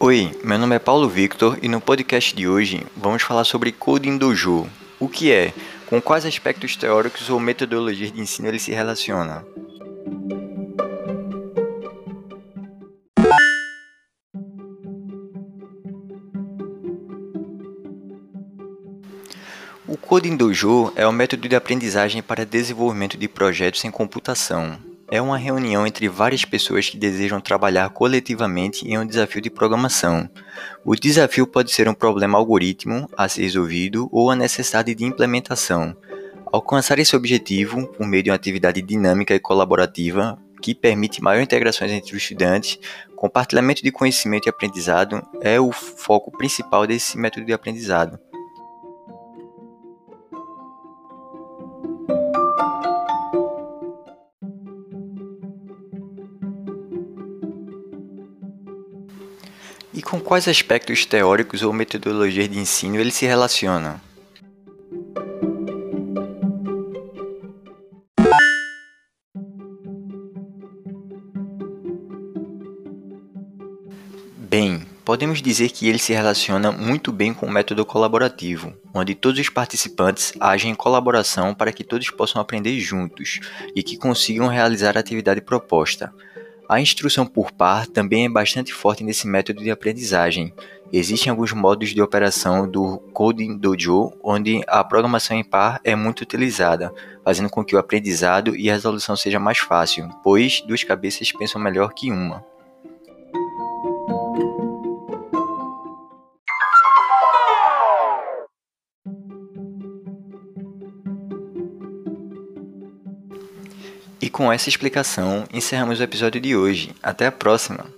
Oi, meu nome é Paulo Victor e no podcast de hoje vamos falar sobre Coding Dojo. O que é? Com quais aspectos teóricos ou metodologias de ensino ele se relaciona? O Coding Dojo é o método de aprendizagem para desenvolvimento de projetos em computação. É uma reunião entre várias pessoas que desejam trabalhar coletivamente em um desafio de programação. O desafio pode ser um problema algoritmo a ser resolvido ou a necessidade de implementação. Alcançar esse objetivo por meio de uma atividade dinâmica e colaborativa que permite maior integrações entre os estudantes, compartilhamento de conhecimento e aprendizado é o foco principal desse método de aprendizado. E com quais aspectos teóricos ou metodologias de ensino ele se relaciona? Bem, podemos dizer que ele se relaciona muito bem com o método colaborativo, onde todos os participantes agem em colaboração para que todos possam aprender juntos e que consigam realizar a atividade proposta. A instrução por par também é bastante forte nesse método de aprendizagem. Existem alguns modos de operação do Coding Dojo onde a programação em par é muito utilizada, fazendo com que o aprendizado e a resolução seja mais fácil, pois duas cabeças pensam melhor que uma. E com essa explicação, encerramos o episódio de hoje. Até a próxima!